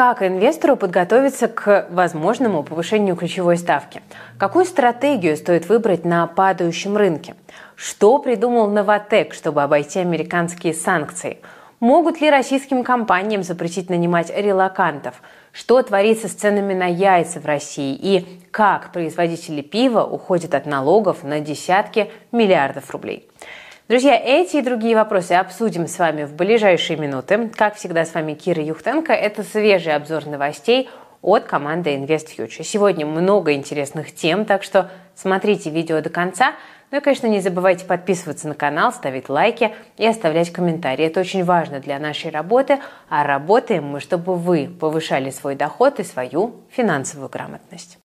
Как инвестору подготовиться к возможному повышению ключевой ставки? Какую стратегию стоит выбрать на падающем рынке? Что придумал Новотек, чтобы обойти американские санкции? Могут ли российским компаниям запретить нанимать релакантов? Что творится с ценами на яйца в России? И как производители пива уходят от налогов на десятки миллиардов рублей? Друзья, эти и другие вопросы обсудим с вами в ближайшие минуты. Как всегда, с вами Кира Юхтенко. Это свежий обзор новостей от команды InvestFuture. Сегодня много интересных тем, так что смотрите видео до конца. Ну и, конечно, не забывайте подписываться на канал, ставить лайки и оставлять комментарии. Это очень важно для нашей работы, а работаем мы, чтобы вы повышали свой доход и свою финансовую грамотность.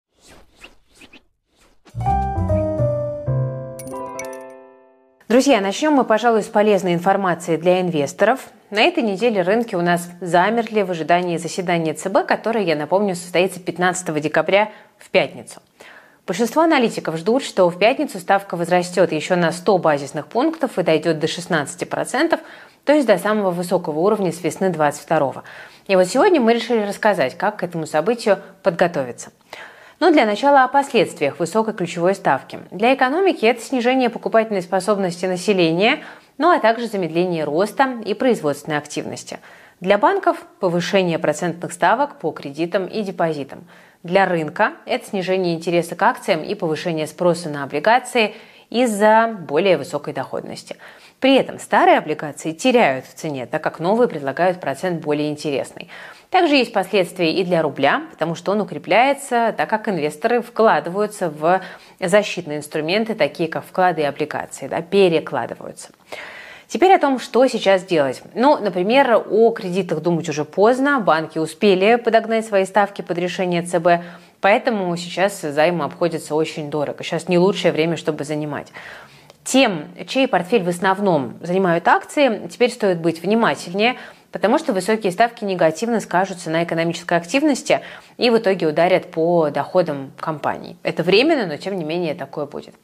Друзья, начнем мы, пожалуй, с полезной информации для инвесторов. На этой неделе рынки у нас замерли в ожидании заседания ЦБ, которое, я напомню, состоится 15 декабря в пятницу. Большинство аналитиков ждут, что в пятницу ставка возрастет еще на 100 базисных пунктов и дойдет до 16%, то есть до самого высокого уровня с весны 2022. И вот сегодня мы решили рассказать, как к этому событию подготовиться. Но для начала о последствиях высокой ключевой ставки. Для экономики это снижение покупательной способности населения, ну а также замедление роста и производственной активности. Для банков – повышение процентных ставок по кредитам и депозитам. Для рынка – это снижение интереса к акциям и повышение спроса на облигации из-за более высокой доходности. При этом старые облигации теряют в цене, так как новые предлагают процент более интересный. Также есть последствия и для рубля, потому что он укрепляется, так как инвесторы вкладываются в защитные инструменты, такие как вклады и облигации, да, перекладываются. Теперь о том, что сейчас делать. Ну, например, о кредитах думать уже поздно. Банки успели подогнать свои ставки под решение ЦБ, поэтому сейчас займы обходятся очень дорого. Сейчас не лучшее время, чтобы занимать. Тем, чей портфель в основном занимают акции, теперь стоит быть внимательнее – потому что высокие ставки негативно скажутся на экономической активности и в итоге ударят по доходам компаний. Это временно, но тем не менее такое будет.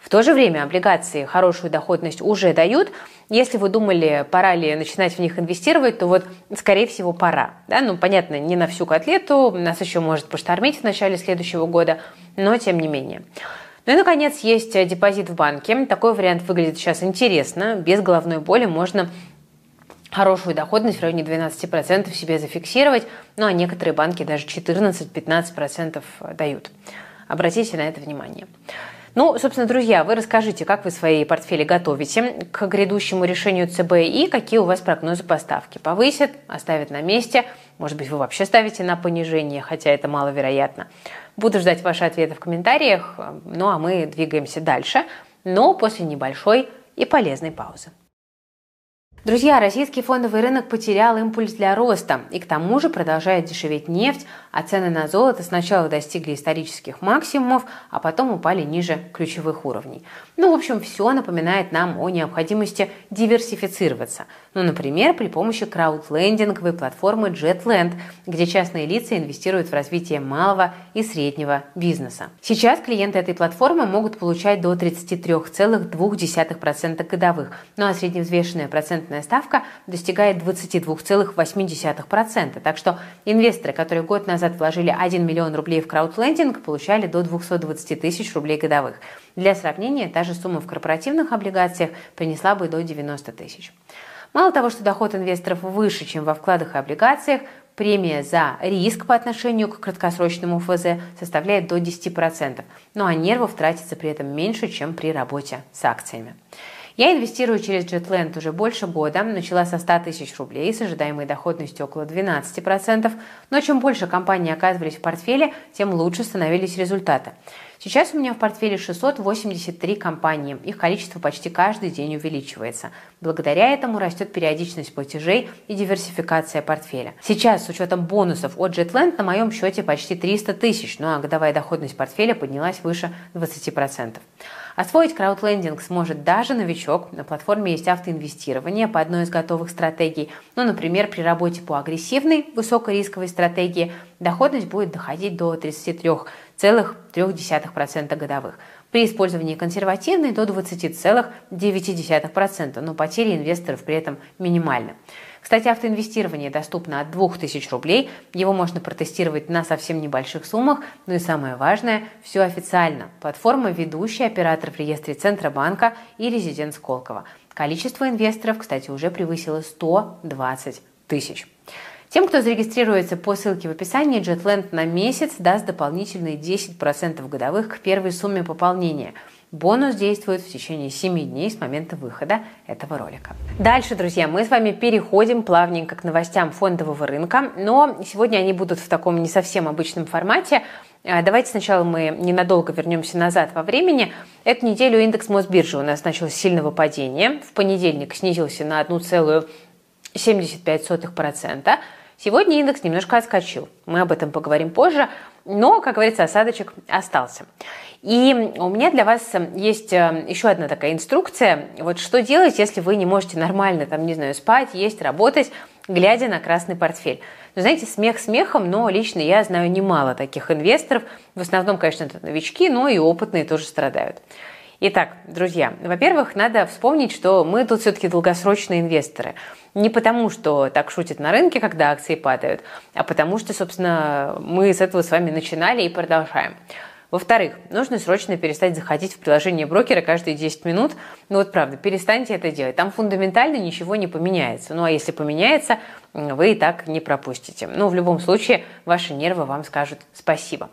В то же время облигации хорошую доходность уже дают. Если вы думали, пора ли начинать в них инвестировать, то вот, скорее всего, пора. Да? Ну, понятно, не на всю котлету, нас еще может поштормить в начале следующего года, но тем не менее. Ну и, наконец, есть депозит в банке. Такой вариант выглядит сейчас интересно. Без головной боли можно хорошую доходность в районе 12% себе зафиксировать, ну а некоторые банки даже 14-15% дают. Обратите на это внимание. Ну, собственно, друзья, вы расскажите, как вы свои портфели готовите к грядущему решению ЦБ и какие у вас прогнозы поставки. Повысят, оставят на месте, может быть, вы вообще ставите на понижение, хотя это маловероятно. Буду ждать ваши ответы в комментариях, ну а мы двигаемся дальше, но после небольшой и полезной паузы. Друзья, российский фондовый рынок потерял импульс для роста, и к тому же продолжает дешеветь нефть, а цены на золото сначала достигли исторических максимумов, а потом упали ниже ключевых уровней. Ну, в общем, все напоминает нам о необходимости диверсифицироваться. Ну, например, при помощи краудлендинговой платформы JetLand, где частные лица инвестируют в развитие малого и среднего бизнеса. Сейчас клиенты этой платформы могут получать до 33,2% годовых, ну а средневзвешенная процентная ставка достигает 22,8%. Так что инвесторы, которые год назад вложили 1 миллион рублей в краудлендинг, получали до 220 тысяч рублей годовых. Для сравнения, та же сумма в корпоративных облигациях принесла бы до 90 тысяч. Мало того, что доход инвесторов выше, чем во вкладах и облигациях, премия за риск по отношению к краткосрочному ФЗ составляет до 10%, ну а нервов тратится при этом меньше, чем при работе с акциями. Я инвестирую через JetLand уже больше года, начала со 100 тысяч рублей с ожидаемой доходностью около 12%, но чем больше компании оказывались в портфеле, тем лучше становились результаты. Сейчас у меня в портфеле 683 компании. Их количество почти каждый день увеличивается. Благодаря этому растет периодичность платежей и диверсификация портфеля. Сейчас с учетом бонусов от JetLand на моем счете почти 300 тысяч, ну а годовая доходность портфеля поднялась выше 20%. Освоить краудлендинг сможет даже новичок. На платформе есть автоинвестирование по одной из готовых стратегий. Ну, например, при работе по агрессивной высокорисковой стратегии доходность будет доходить до 33,3% годовых. При использовании консервативной до 20,9%, но потери инвесторов при этом минимальны. Кстати, автоинвестирование доступно от 2000 рублей. Его можно протестировать на совсем небольших суммах. Ну и самое важное, все официально. Платформа ведущий оператор в реестре Центробанка и резидент Сколково. Количество инвесторов, кстати, уже превысило 120 тысяч. Тем, кто зарегистрируется по ссылке в описании, JetLand на месяц даст дополнительные 10% годовых к первой сумме пополнения – Бонус действует в течение 7 дней с момента выхода этого ролика. Дальше, друзья, мы с вами переходим плавненько к новостям фондового рынка, но сегодня они будут в таком не совсем обычном формате. А, давайте сначала мы ненадолго вернемся назад во времени. Эту неделю индекс Мосбиржи у нас начал с сильного падения. В понедельник снизился на 1,75%. Сегодня индекс немножко отскочил. Мы об этом поговорим позже. Но, как говорится, осадочек остался. И у меня для вас есть э, еще одна такая инструкция. Вот что делать, если вы не можете нормально, там, не знаю, спать, есть, работать, глядя на красный портфель. Ну, знаете, смех смехом, но лично я знаю немало таких инвесторов. В основном, конечно, это новички, но и опытные тоже страдают. Итак, друзья, во-первых, надо вспомнить, что мы тут все-таки долгосрочные инвесторы. Не потому, что так шутят на рынке, когда акции падают, а потому что, собственно, мы с этого с вами начинали и продолжаем. Во-вторых, нужно срочно перестать заходить в приложение брокера каждые 10 минут. Ну вот правда, перестаньте это делать. Там фундаментально ничего не поменяется. Ну а если поменяется, вы и так не пропустите. Ну в любом случае, ваши нервы вам скажут спасибо.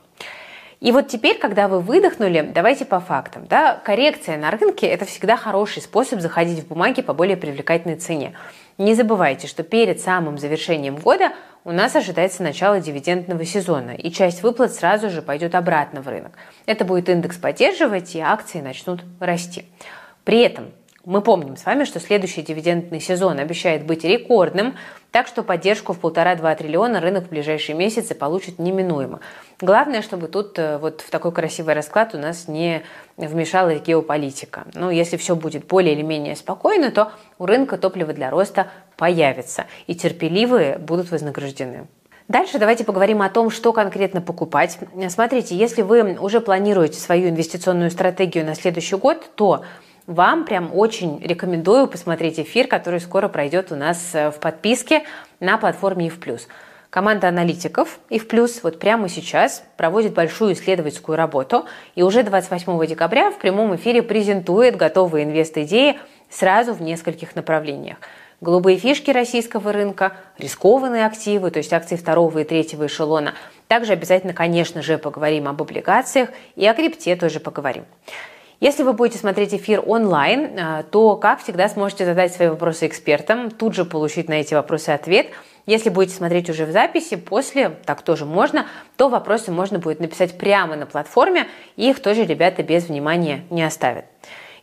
И вот теперь, когда вы выдохнули, давайте по фактам. Да? Коррекция на рынке – это всегда хороший способ заходить в бумаги по более привлекательной цене. Не забывайте, что перед самым завершением года у нас ожидается начало дивидендного сезона, и часть выплат сразу же пойдет обратно в рынок. Это будет индекс поддерживать, и акции начнут расти. При этом мы помним с вами, что следующий дивидендный сезон обещает быть рекордным, так что поддержку в полтора-два триллиона рынок в ближайшие месяцы получит неминуемо. Главное, чтобы тут э, вот в такой красивый расклад у нас не вмешалась геополитика. Но если все будет более или менее спокойно, то у рынка топлива для роста появится, и терпеливые будут вознаграждены. Дальше давайте поговорим о том, что конкретно покупать. Смотрите, если вы уже планируете свою инвестиционную стратегию на следующий год, то вам прям очень рекомендую посмотреть эфир, который скоро пройдет у нас э, в подписке на платформе EF+. Команда аналитиков EF+, вот прямо сейчас проводит большую исследовательскую работу и уже 28 декабря в прямом эфире презентует готовые инвест-идеи сразу в нескольких направлениях. Голубые фишки российского рынка, рискованные активы, то есть акции второго и третьего эшелона. Также обязательно, конечно же, поговорим об облигациях и о крипте тоже поговорим. Если вы будете смотреть эфир онлайн, э, то, как всегда, сможете задать свои вопросы экспертам, тут же получить на эти вопросы ответ. Если будете смотреть уже в записи, после, так тоже можно, то вопросы можно будет написать прямо на платформе, и их тоже ребята без внимания не оставят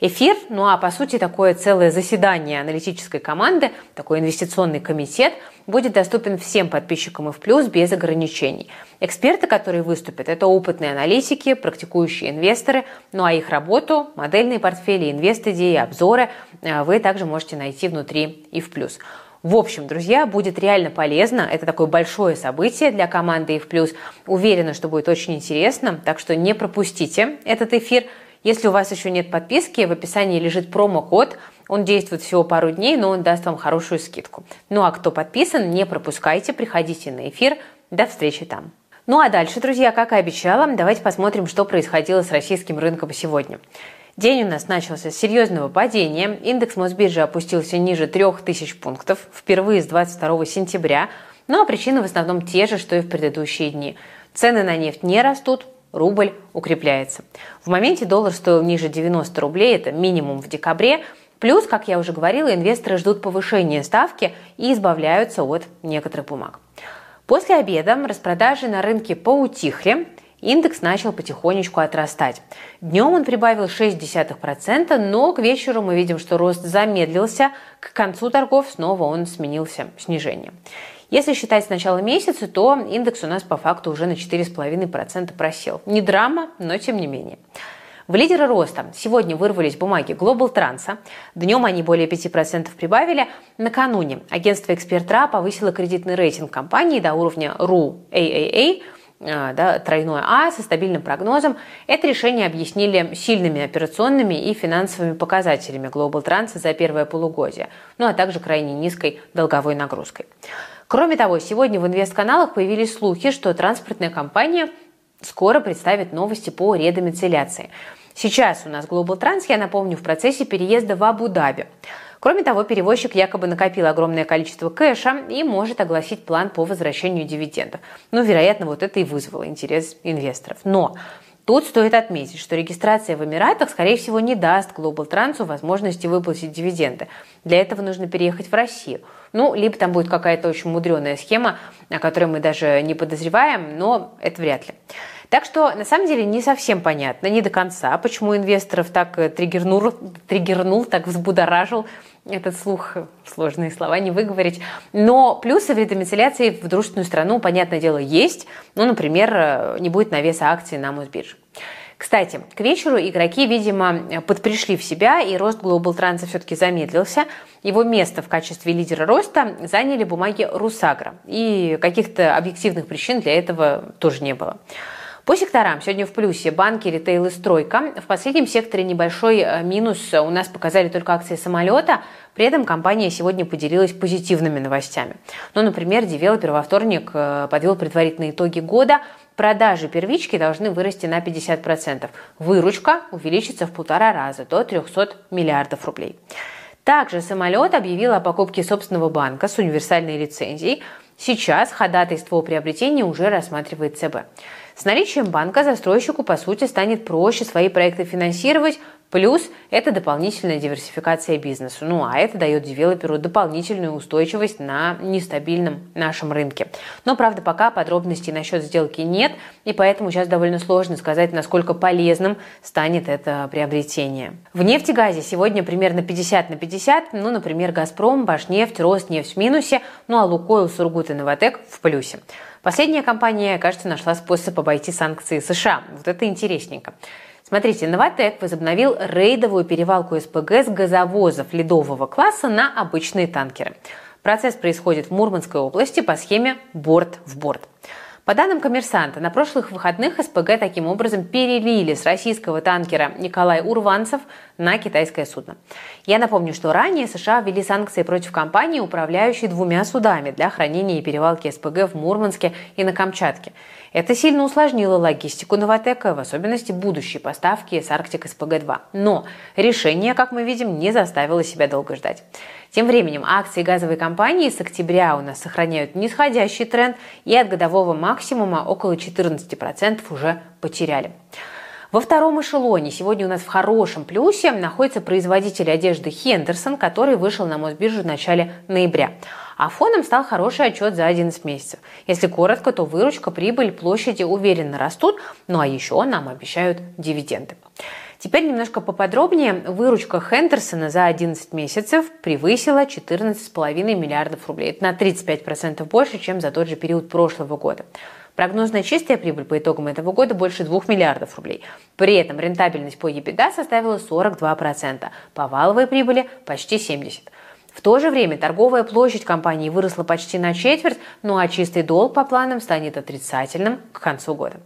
эфир, ну а по сути такое целое заседание аналитической команды, такой инвестиционный комитет будет доступен всем подписчикам и в плюс без ограничений. Эксперты, которые выступят, это опытные аналитики, практикующие инвесторы, ну а их работу, модельные портфели, инвест-идеи, обзоры э, вы также можете найти внутри и в плюс. В общем, друзья, будет реально полезно. Это такое большое событие для команды и в плюс. Уверена, что будет очень интересно, так что не пропустите этот эфир. Если у вас еще нет подписки, в описании лежит промокод. Он действует всего пару дней, но он даст вам хорошую скидку. Ну а кто подписан, не пропускайте, приходите на эфир. До встречи там. Ну а дальше, друзья, как и обещала, давайте посмотрим, что происходило с российским рынком сегодня. День у нас начался с серьезного падения. Индекс Мосбиржи опустился ниже 3000 пунктов впервые с 22 сентября. Ну а причины в основном те же, что и в предыдущие дни. Цены на нефть не растут, рубль укрепляется. В моменте доллар стоил ниже 90 рублей, это минимум в декабре. Плюс, как я уже говорила, инвесторы ждут повышения ставки и избавляются от некоторых бумаг. После обеда распродажи на рынке поутихли, индекс начал потихонечку отрастать. Днем он прибавил 0,6%, но к вечеру мы видим, что рост замедлился. К концу торгов снова он сменился снижением. Если считать с начала месяца, то индекс у нас по факту уже на 4,5% просел. Не драма, но тем не менее. В лидеры роста сегодня вырвались бумаги Global Trans. Днем они более 5% прибавили. Накануне агентство «Экспертра» повысило кредитный рейтинг компании до уровня RU AAA. а, да, тройное А со стабильным прогнозом. Это решение объяснили сильными операционными и финансовыми показателями Global Trans за первое полугодие, ну а также крайне низкой долговой нагрузкой. Кроме того, сегодня в инвестканалах появились слухи, что транспортная компания скоро представит новости по редомицеляции. Сейчас у нас Global Trans, я напомню, в процессе переезда в Абу-Даби. Кроме того, перевозчик якобы накопил огромное количество кэша и может огласить план по возвращению дивидендов. Ну, вероятно, вот это и вызвало интерес инвесторов. Но Тут стоит отметить, что регистрация в Эмиратах, скорее всего, не даст Global Trans возможности выплатить дивиденды. Для этого нужно переехать в Россию. Ну, либо там будет какая-то очень мудреная схема, о которой мы даже не подозреваем, но это вряд ли. Так что, на самом деле, не совсем понятно, не до конца, почему инвесторов так э, триггернул, триггернул так взбудоражил этот слух, сложные слова не выговорить. Но плюсы вредомицеляции в дружественную страну, понятное дело, есть. Ну, например, э, не будет навеса акций на Мосбирже. Кстати, к вечеру игроки, видимо, подпришли в себя, и рост Global Trans все-таки замедлился. Его место в качестве лидера роста заняли бумаги Русагра. И каких-то объективных причин для этого тоже не было. По секторам сегодня в плюсе банки, ритейл и стройка. В последнем секторе небольшой э, минус у нас показали только акции самолета. При этом компания сегодня поделилась позитивными новостями. Ну, например, девелопер во вторник э, подвел предварительные итоги года. Продажи первички должны вырасти на 50%. Выручка увеличится в полтора раза до 300 миллиардов рублей. Также самолет объявил о покупке собственного банка с универсальной лицензией. Сейчас ходатайство о приобретении уже рассматривает ЦБ. С наличием банка застройщику, по сути, станет проще свои проекты финансировать, Плюс это дополнительная диверсификация бизнеса. Ну а это дает девелоперу дополнительную устойчивость на нестабильном нашем рынке. Но, правда, пока подробностей насчет сделки нет, и поэтому сейчас довольно сложно сказать, насколько полезным станет это приобретение. В нефтегазе сегодня примерно 50 на 50. Ну, например, «Газпром», «Башнефть», «Роснефть» в минусе, ну а «Лукойл», «Сургут» и «Новотек» в плюсе. Последняя компания, кажется, нашла способ обойти санкции США. Вот это интересненько. Смотрите, Новотек возобновил рейдовую перевалку СПГ с газовозов ледового класса на обычные танкеры. Процесс происходит в Мурманской области по схеме борт в борт. По данным коммерсанта, на прошлых выходных СПГ таким образом перелили с российского танкера Николай Урванцев на китайское судно. Я напомню, что ранее США ввели санкции против компании, управляющей двумя судами для хранения и перевалки СПГ в Мурманске и на Камчатке. Это сильно усложнило логистику Новотека, в особенности будущие поставки с Арктик СПГ-2. Но решение, как мы видим, не заставило себя долго ждать. Тем временем акции газовой компании с октября у нас сохраняют нисходящий тренд и от годового максимума около 14% уже потеряли. Во втором эшелоне сегодня у нас в хорошем плюсе находится производитель одежды Хендерсон, который вышел на Мосбиржу в начале ноября. А фоном стал хороший отчет за 11 месяцев. Если коротко, то выручка, прибыль, площади уверенно растут, ну а еще нам обещают дивиденды. Теперь немножко поподробнее. Выручка Хендерсона за 11 месяцев превысила 14,5 миллиардов рублей. Это на 35% больше, чем за тот же период прошлого года. Прогнозная чистая прибыль по итогам этого года больше 2 миллиардов рублей. При этом рентабельность по EBITDA составила 42%, по валовой прибыли почти 70%. В то же время торговая площадь компании выросла почти на четверть, ну а чистый долг по планам станет отрицательным к концу года.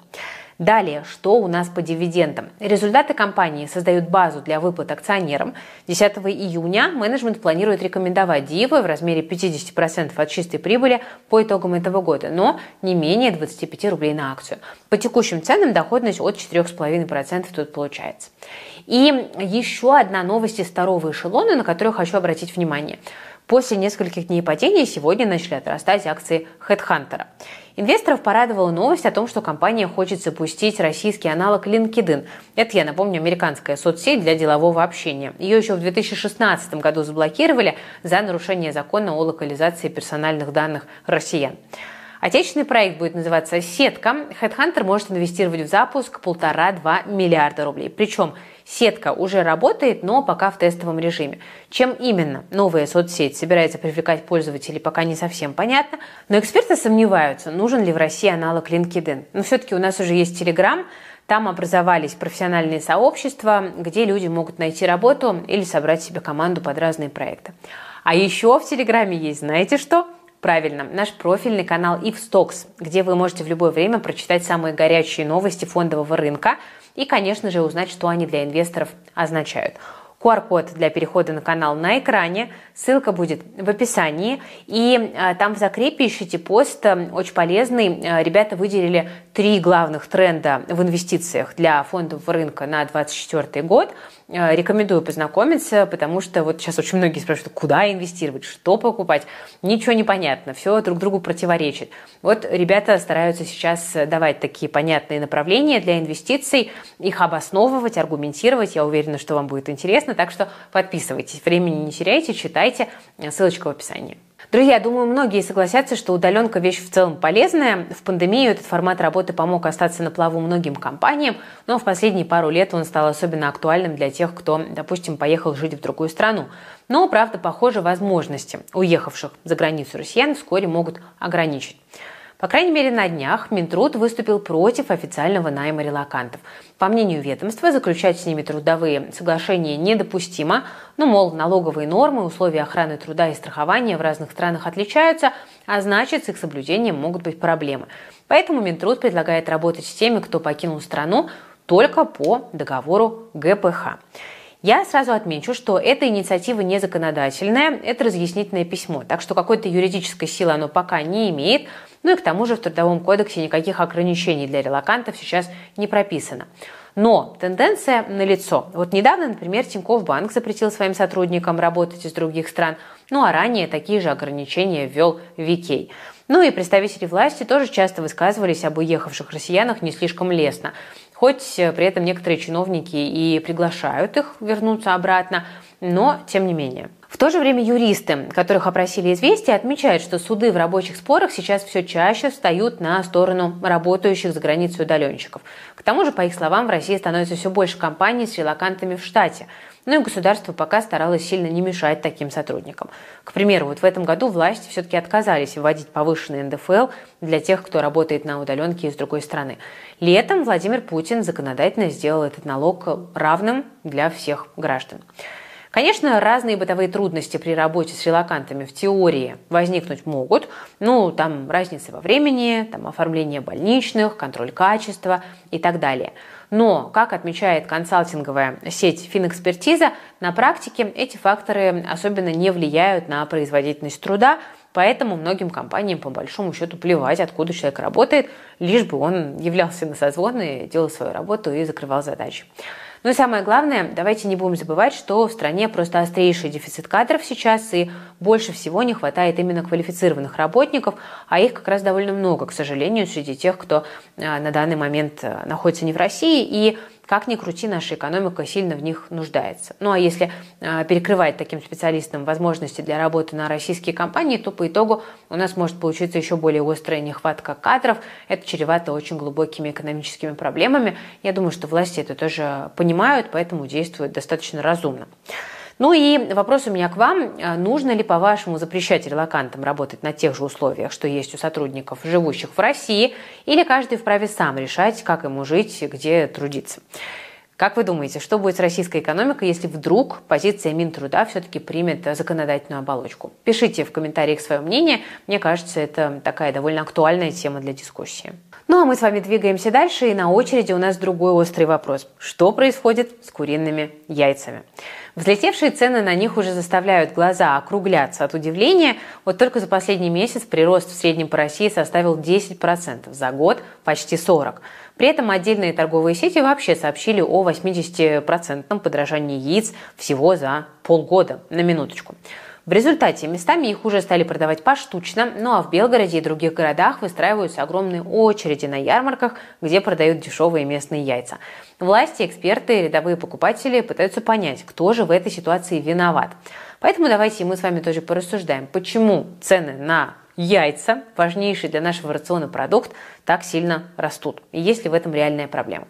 Далее, что у нас по дивидендам? Результаты компании создают базу для выплат акционерам. 10 июня менеджмент планирует рекомендовать дивы в размере 50% от чистой прибыли по итогам этого года, но не менее 25 рублей на акцию. По текущим ценам доходность от 4,5% тут получается. И еще одна новость из второго эшелона, на которую хочу обратить внимание. После нескольких дней падения сегодня начали отрастать акции HeadHunter. Инвесторов порадовала новость о том, что компания хочет запустить российский аналог LinkedIn. Это, я напомню, американская соцсеть для делового общения. Ее еще в 2016 году заблокировали за нарушение закона о локализации персональных данных россиян. Отечественный проект будет называться «Сетка». HeadHunter может инвестировать в запуск полтора-два миллиарда рублей. Причем Сетка уже работает, но пока в тестовом режиме. Чем именно новая соцсеть собирается привлекать пользователей, пока не совсем понятно. Но эксперты сомневаются, нужен ли в России аналог LinkedIn. Но все-таки у нас уже есть Telegram, там образовались профессиональные сообщества, где люди могут найти работу или собрать себе команду под разные проекты. А еще в Телеграме есть, знаете что? Правильно, наш профильный канал Ивстокс, где вы можете в любое время прочитать самые горячие новости фондового рынка и, конечно же, узнать, что они для инвесторов означают. QR-код для перехода на канал на экране. Ссылка будет в описании. И а, там в закрепе ищите пост э, очень полезный. Э, ребята выделили три главных тренда в инвестициях для фондового рынка на 2024 год – Э, рекомендую познакомиться, потому что вот сейчас очень многие спрашивают, куда инвестировать, что покупать. Ничего не понятно, все друг другу противоречит. Вот ребята стараются сейчас давать такие понятные направления для инвестиций, их обосновывать, аргументировать. Я уверена, что вам будет интересно, так что подписывайтесь. Времени не теряйте, читайте. Ссылочка в описании. Друзья, думаю, многие согласятся, что удаленка вещь в целом полезная. В пандемию этот формат работы помог остаться на плаву многим компаниям, но в последние пару лет он стал особенно актуальным для тех, кто, допустим, поехал жить в другую страну. Но, правда, похоже, возможности уехавших за границу россиян вскоре могут ограничить. По крайней мере, на днях Минтруд выступил против официального найма релакантов. По мнению ведомства, заключать с ними трудовые соглашения недопустимо. Ну, мол, налоговые нормы, условия охраны труда и страхования в разных странах отличаются, а значит, с их соблюдением могут быть проблемы. Поэтому Минтруд предлагает работать с теми, кто покинул страну, только по договору ГПХ. Я сразу отмечу, что эта инициатива не законодательная, это разъяснительное письмо, так что какой-то юридической силы оно пока не имеет. Ну и к тому же в Трудовом кодексе никаких ограничений для релакантов сейчас не прописано. Но тенденция налицо. Вот недавно, например, Тинькофф Банк запретил своим сотрудникам работать из других стран, ну а ранее такие же ограничения ввел Викей. Ну и представители власти тоже часто высказывались об уехавших россиянах не слишком лестно. Хоть э, при этом некоторые чиновники и приглашают их вернуться обратно, но тем не менее. В то же время юристы, которых опросили «Известия», отмечают, что суды в рабочих спорах сейчас все чаще встают на сторону работающих за границей удаленщиков. К тому же, по их словам, в России становится все больше компаний с релакантами в штате – ну и государство пока старалось сильно не мешать таким сотрудникам. К примеру, вот в этом году власти все-таки отказались вводить повышенный НДФЛ для тех, кто работает на удаленке из другой страны. Летом Владимир Путин законодательно сделал этот налог равным для всех граждан. Конечно, разные бытовые трудности при работе с релакантами в теории возникнуть могут. Ну, там разница во времени, там оформление больничных, контроль качества и так далее – но, как отмечает консалтинговая сеть Финэкспертиза, на практике эти факторы особенно не влияют на производительность труда, Поэтому многим компаниям по большому счету плевать, откуда человек работает, лишь бы он являлся на созвоны, делал свою работу и закрывал задачи. Ну и самое главное, давайте не будем забывать, что в стране просто острейший дефицит кадров сейчас, и больше всего не хватает именно квалифицированных работников, а их как раз довольно много, к сожалению, среди тех, кто а, на данный момент а, находится не в России. И как ни крути, наша экономика сильно в них нуждается. Ну а если э, перекрывать таким специалистам возможности для работы на российские компании, то по итогу у нас может получиться еще более острая нехватка кадров. Это чревато очень глубокими экономическими проблемами. Я думаю, что власти это тоже понимают, поэтому действуют достаточно разумно. Ну и вопрос у меня к вам. А нужно ли, по-вашему, запрещать релакантам работать на тех же условиях, что есть у сотрудников, живущих в России, или каждый вправе сам решать, как ему жить, где трудиться? Как вы думаете, что будет с российской экономикой, если вдруг позиция Минтруда все-таки примет законодательную оболочку? Пишите в комментариях свое мнение. Мне кажется, это такая довольно актуальная тема для дискуссии. Ну а мы с вами двигаемся дальше, и на очереди у нас другой острый вопрос. Что происходит с куриными яйцами? Взлетевшие цены на них уже заставляют глаза округляться от удивления. Вот только за последний месяц прирост в среднем по России составил 10%, за год почти 40%. При этом отдельные торговые сети вообще сообщили о 80% подражании яиц всего за полгода, на минуточку. В результате местами их уже стали продавать поштучно, ну а в Белгороде и других городах выстраиваются огромные очереди на ярмарках, где продают дешевые местные яйца. Власти, эксперты, рядовые покупатели пытаются понять, кто же в этой ситуации виноват. Поэтому давайте мы с вами тоже порассуждаем, почему цены на яйца, важнейший для нашего рациона продукт, так сильно растут. И есть ли в этом реальная проблема?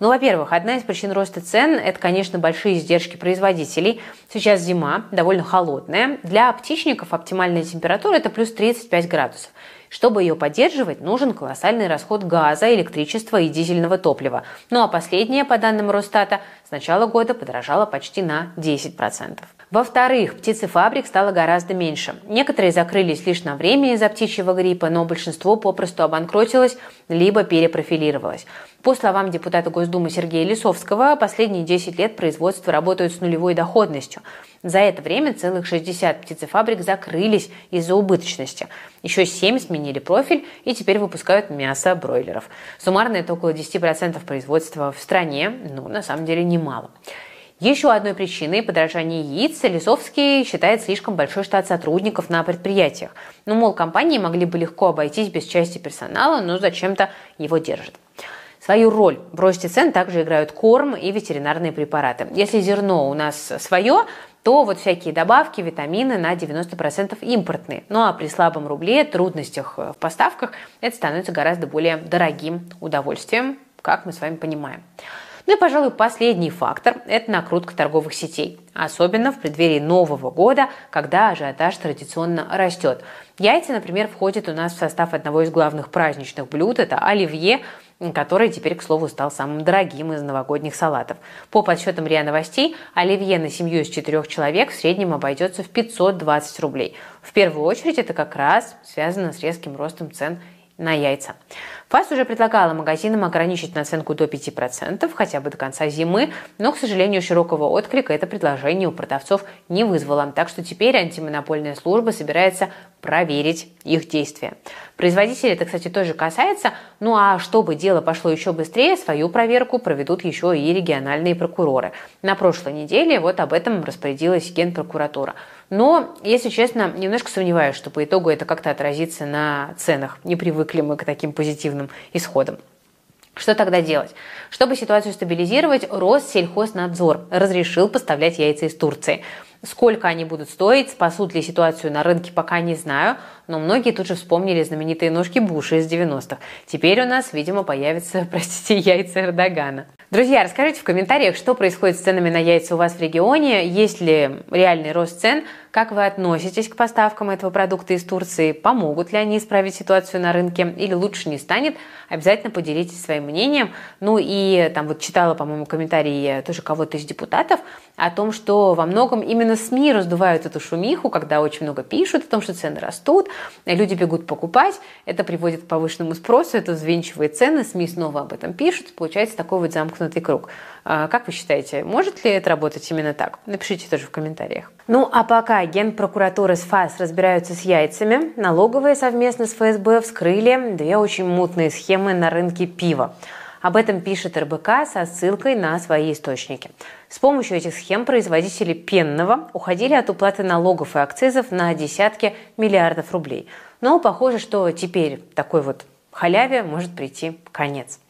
Ну, во-первых, одна из причин роста цен – это, конечно, большие издержки производителей. Сейчас зима, довольно холодная. Для птичников оптимальная температура – это плюс 35 градусов. Чтобы ее поддерживать, нужен колоссальный расход газа, электричества и дизельного топлива. Ну а последнее, по данным Росстата, с начала года подорожало почти на 10%. Во-вторых, птицефабрик стало гораздо меньше. Некоторые закрылись лишь на время из-за птичьего гриппа, но большинство попросту обанкротилось либо перепрофилировалось. По словам депутата Госдумы Сергея Лисовского, последние 10 лет производства работают с нулевой доходностью. За это время целых 60 птицефабрик закрылись из-за убыточности. Еще 7 сменили профиль и теперь выпускают мясо бройлеров. Суммарно это около 10% производства в стране, ну, на самом деле, немало. Еще одной причиной подорожания яиц Лисовский считает слишком большой штат сотрудников на предприятиях. Ну, мол, компании могли бы легко обойтись без части персонала, но зачем-то его держат. Свою роль в росте цен также играют корм и ветеринарные препараты. Если зерно у нас свое, то вот всякие добавки, витамины на 90% импортные. Ну а при слабом рубле, трудностях в поставках, это становится гораздо более дорогим удовольствием, как мы с вами понимаем. Ну и, пожалуй, последний фактор – это накрутка торговых сетей. Особенно в преддверии Нового года, когда ажиотаж традиционно растет. Яйца, например, входят у нас в состав одного из главных праздничных блюд – это оливье, который теперь, к слову, стал самым дорогим из новогодних салатов. По подсчетам РИА Новостей, оливье на семью из четырех человек в среднем обойдется в 520 рублей. В первую очередь это как раз связано с резким ростом цен на яйца. ФАС уже предлагала магазинам ограничить наценку до 5%, хотя бы до конца зимы, но, к сожалению, широкого отклика это предложение у продавцов не вызвало, так что теперь антимонопольная служба собирается проверить их действия. Производителей это, кстати, тоже касается, ну а чтобы дело пошло еще быстрее, свою проверку проведут еще и региональные прокуроры. На прошлой неделе вот об этом распорядилась Генпрокуратура. Но, если честно, немножко сомневаюсь, что по итогу это как-то отразится на ценах. Не привыкли мы к таким позитивным исходам. Что тогда делать? Чтобы ситуацию стабилизировать, Россельхознадзор разрешил поставлять яйца из Турции. Сколько они будут стоить, спасут ли ситуацию на рынке, пока не знаю, но многие тут же вспомнили знаменитые ножки Буша из 90-х. Теперь у нас, видимо, появятся, простите, яйца Эрдогана. Друзья, расскажите в комментариях, что происходит с ценами на яйца у вас в регионе, есть ли реальный рост цен, как вы относитесь к поставкам этого продукта из Турции, помогут ли они исправить ситуацию на рынке? Или лучше не станет, обязательно поделитесь своим мнением. Ну и там вот читала, по-моему, комментарии тоже кого-то из депутатов о том, что во многом именно СМИ раздувают эту шумиху, когда очень много пишут о том, что цены растут, люди бегут покупать, это приводит к повышенному спросу, это взвинчивает цены, СМИ снова об этом пишут, получается такой вот замкнутый круг. А как вы считаете, может ли это работать именно так? Напишите тоже в комментариях. Ну а пока Генпрокуратура с ФАС разбираются с яйцами, налоговые совместно с ФСБ вскрыли две очень мутные схемы на рынке пива. Об этом пишет РБК со ссылкой на свои источники. С помощью этих схем производители пенного уходили от уплаты налогов и акцизов на десятки миллиардов рублей. Но похоже, что теперь такой вот халяве может прийти конец.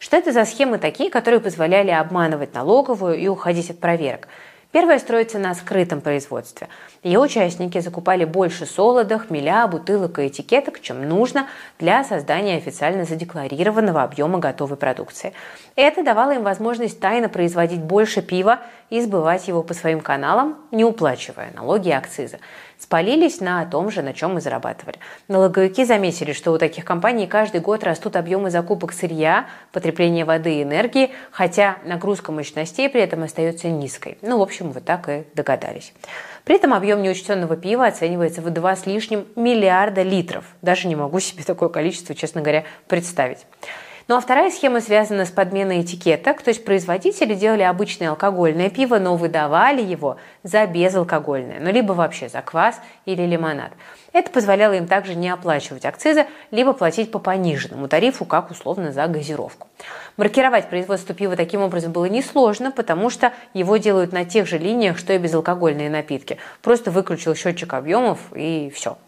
Что это за схемы такие, которые позволяли обманывать налоговую и уходить от проверок? Первая строится на скрытом производстве. Ее участники закупали больше солода, хмеля, бутылок и этикеток, чем нужно для создания официально задекларированного объема готовой продукции. Это давало им возможность тайно производить больше пива и сбывать его по своим каналам, не уплачивая налоги и акцизы спалились на том же, на чем мы зарабатывали. Налоговики заметили, что у таких компаний каждый год растут объемы закупок сырья, потребления воды и энергии, хотя нагрузка мощностей при этом остается низкой. Ну, в общем, вот так и догадались. При этом объем неучтенного пива оценивается в 2 с лишним миллиарда литров. Даже не могу себе такое количество, честно говоря, представить. Ну а вторая схема связана с подменой этикеток, то есть производители делали обычное алкогольное пиво, но выдавали его за безалкогольное, ну либо вообще за квас или лимонад. Это позволяло им также не оплачивать акцизы, либо платить по пониженному тарифу, как условно за газировку. Маркировать производство пива таким образом было несложно, потому что его делают на тех же линиях, что и безалкогольные напитки. Просто выключил счетчик объемов и все.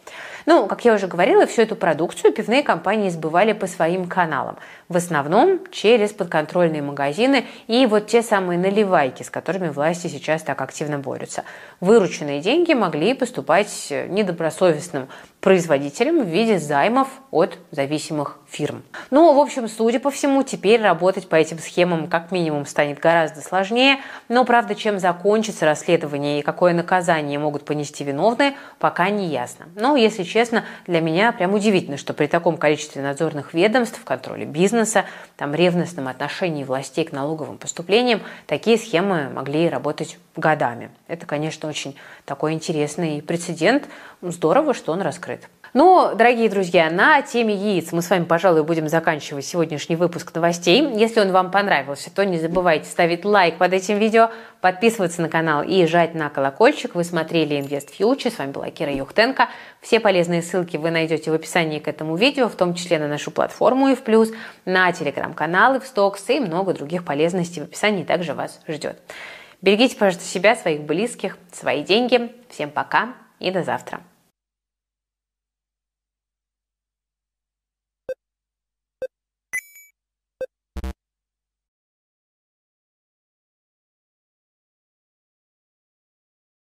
Ну, как я уже говорила, всю эту продукцию пивные компании сбывали по своим каналам. В основном через подконтрольные магазины и вот те самые наливайки, с которыми власти сейчас так активно борются. Вырученные деньги могли поступать недобросовестным производителям в виде займов от зависимых фирм. Ну, в общем, судя по всему, теперь работать по этим схемам как минимум станет гораздо сложнее, но, правда, чем закончится расследование и какое наказание могут понести виновные, пока не ясно. Но, если честно, для меня прям удивительно, что при таком количестве надзорных ведомств, контроле бизнеса, там ревностном отношении властей к налоговым поступлениям, такие схемы могли работать годами. Это, конечно, очень такой интересный прецедент. Здорово, что он раскрыт. Ну, дорогие друзья, на теме яиц мы с вами, пожалуй, будем заканчивать сегодняшний выпуск новостей. Если он вам понравился, то не забывайте ставить лайк под этим видео, подписываться на канал и жать на колокольчик. Вы смотрели Invest Future, с вами была Кира Юхтенко. Все полезные ссылки вы найдете в описании к этому видео, в том числе на нашу платформу и в плюс, на телеграм-каналы в Стокс и много других полезностей в описании также вас ждет. Берегите, пожалуйста, себя, своих близких, свои деньги. Всем пока и до завтра.